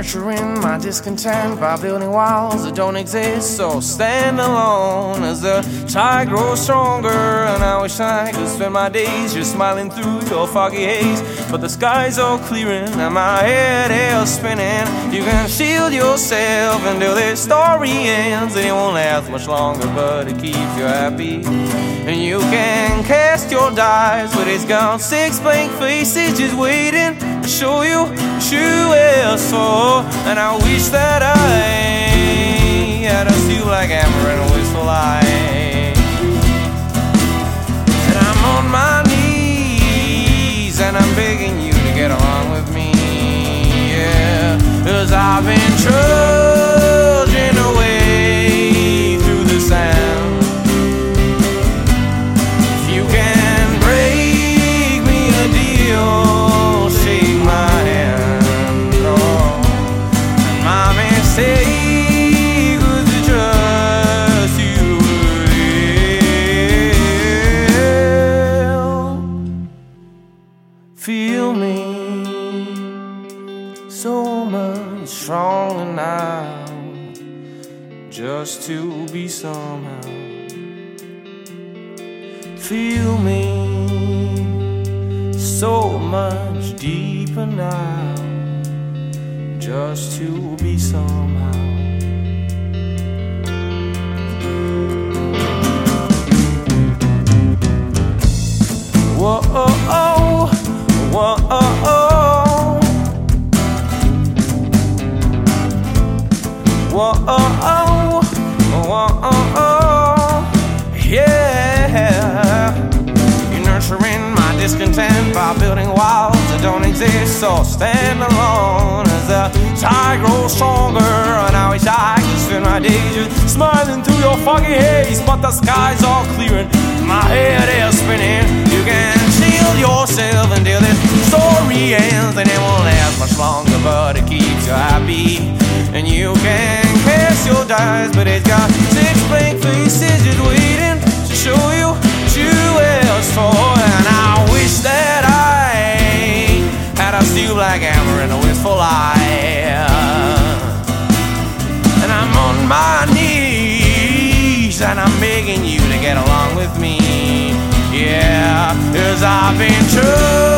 nurturing my discontent by building walls that don't exist. So stand alone as the tide grows stronger. And I wish I could spend my days just smiling through your foggy haze. But the sky's all clearing and my head is spinning. You can shield yourself until this story ends, and it won't last much longer, but it keeps you happy. And you can cast your dice, but it's got six blank faces just waiting to show you true as for. And I wish that I had a steal like hammer and a wistful eye. And I'm on my knees, and I'm begging you Feel me so much stronger now, just to be somehow. Feel me so much deeper now just to be somehow. Whoa So stand alone as the tide grows stronger. And I wish I could spend my days just smiling through your foggy haze. But the sky's all clearing, my head is spinning. You can shield yourself until this story ends. And it won't last much longer, but it keeps you happy. And you can cast your dice, but it's got six blank faces been true.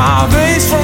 my veins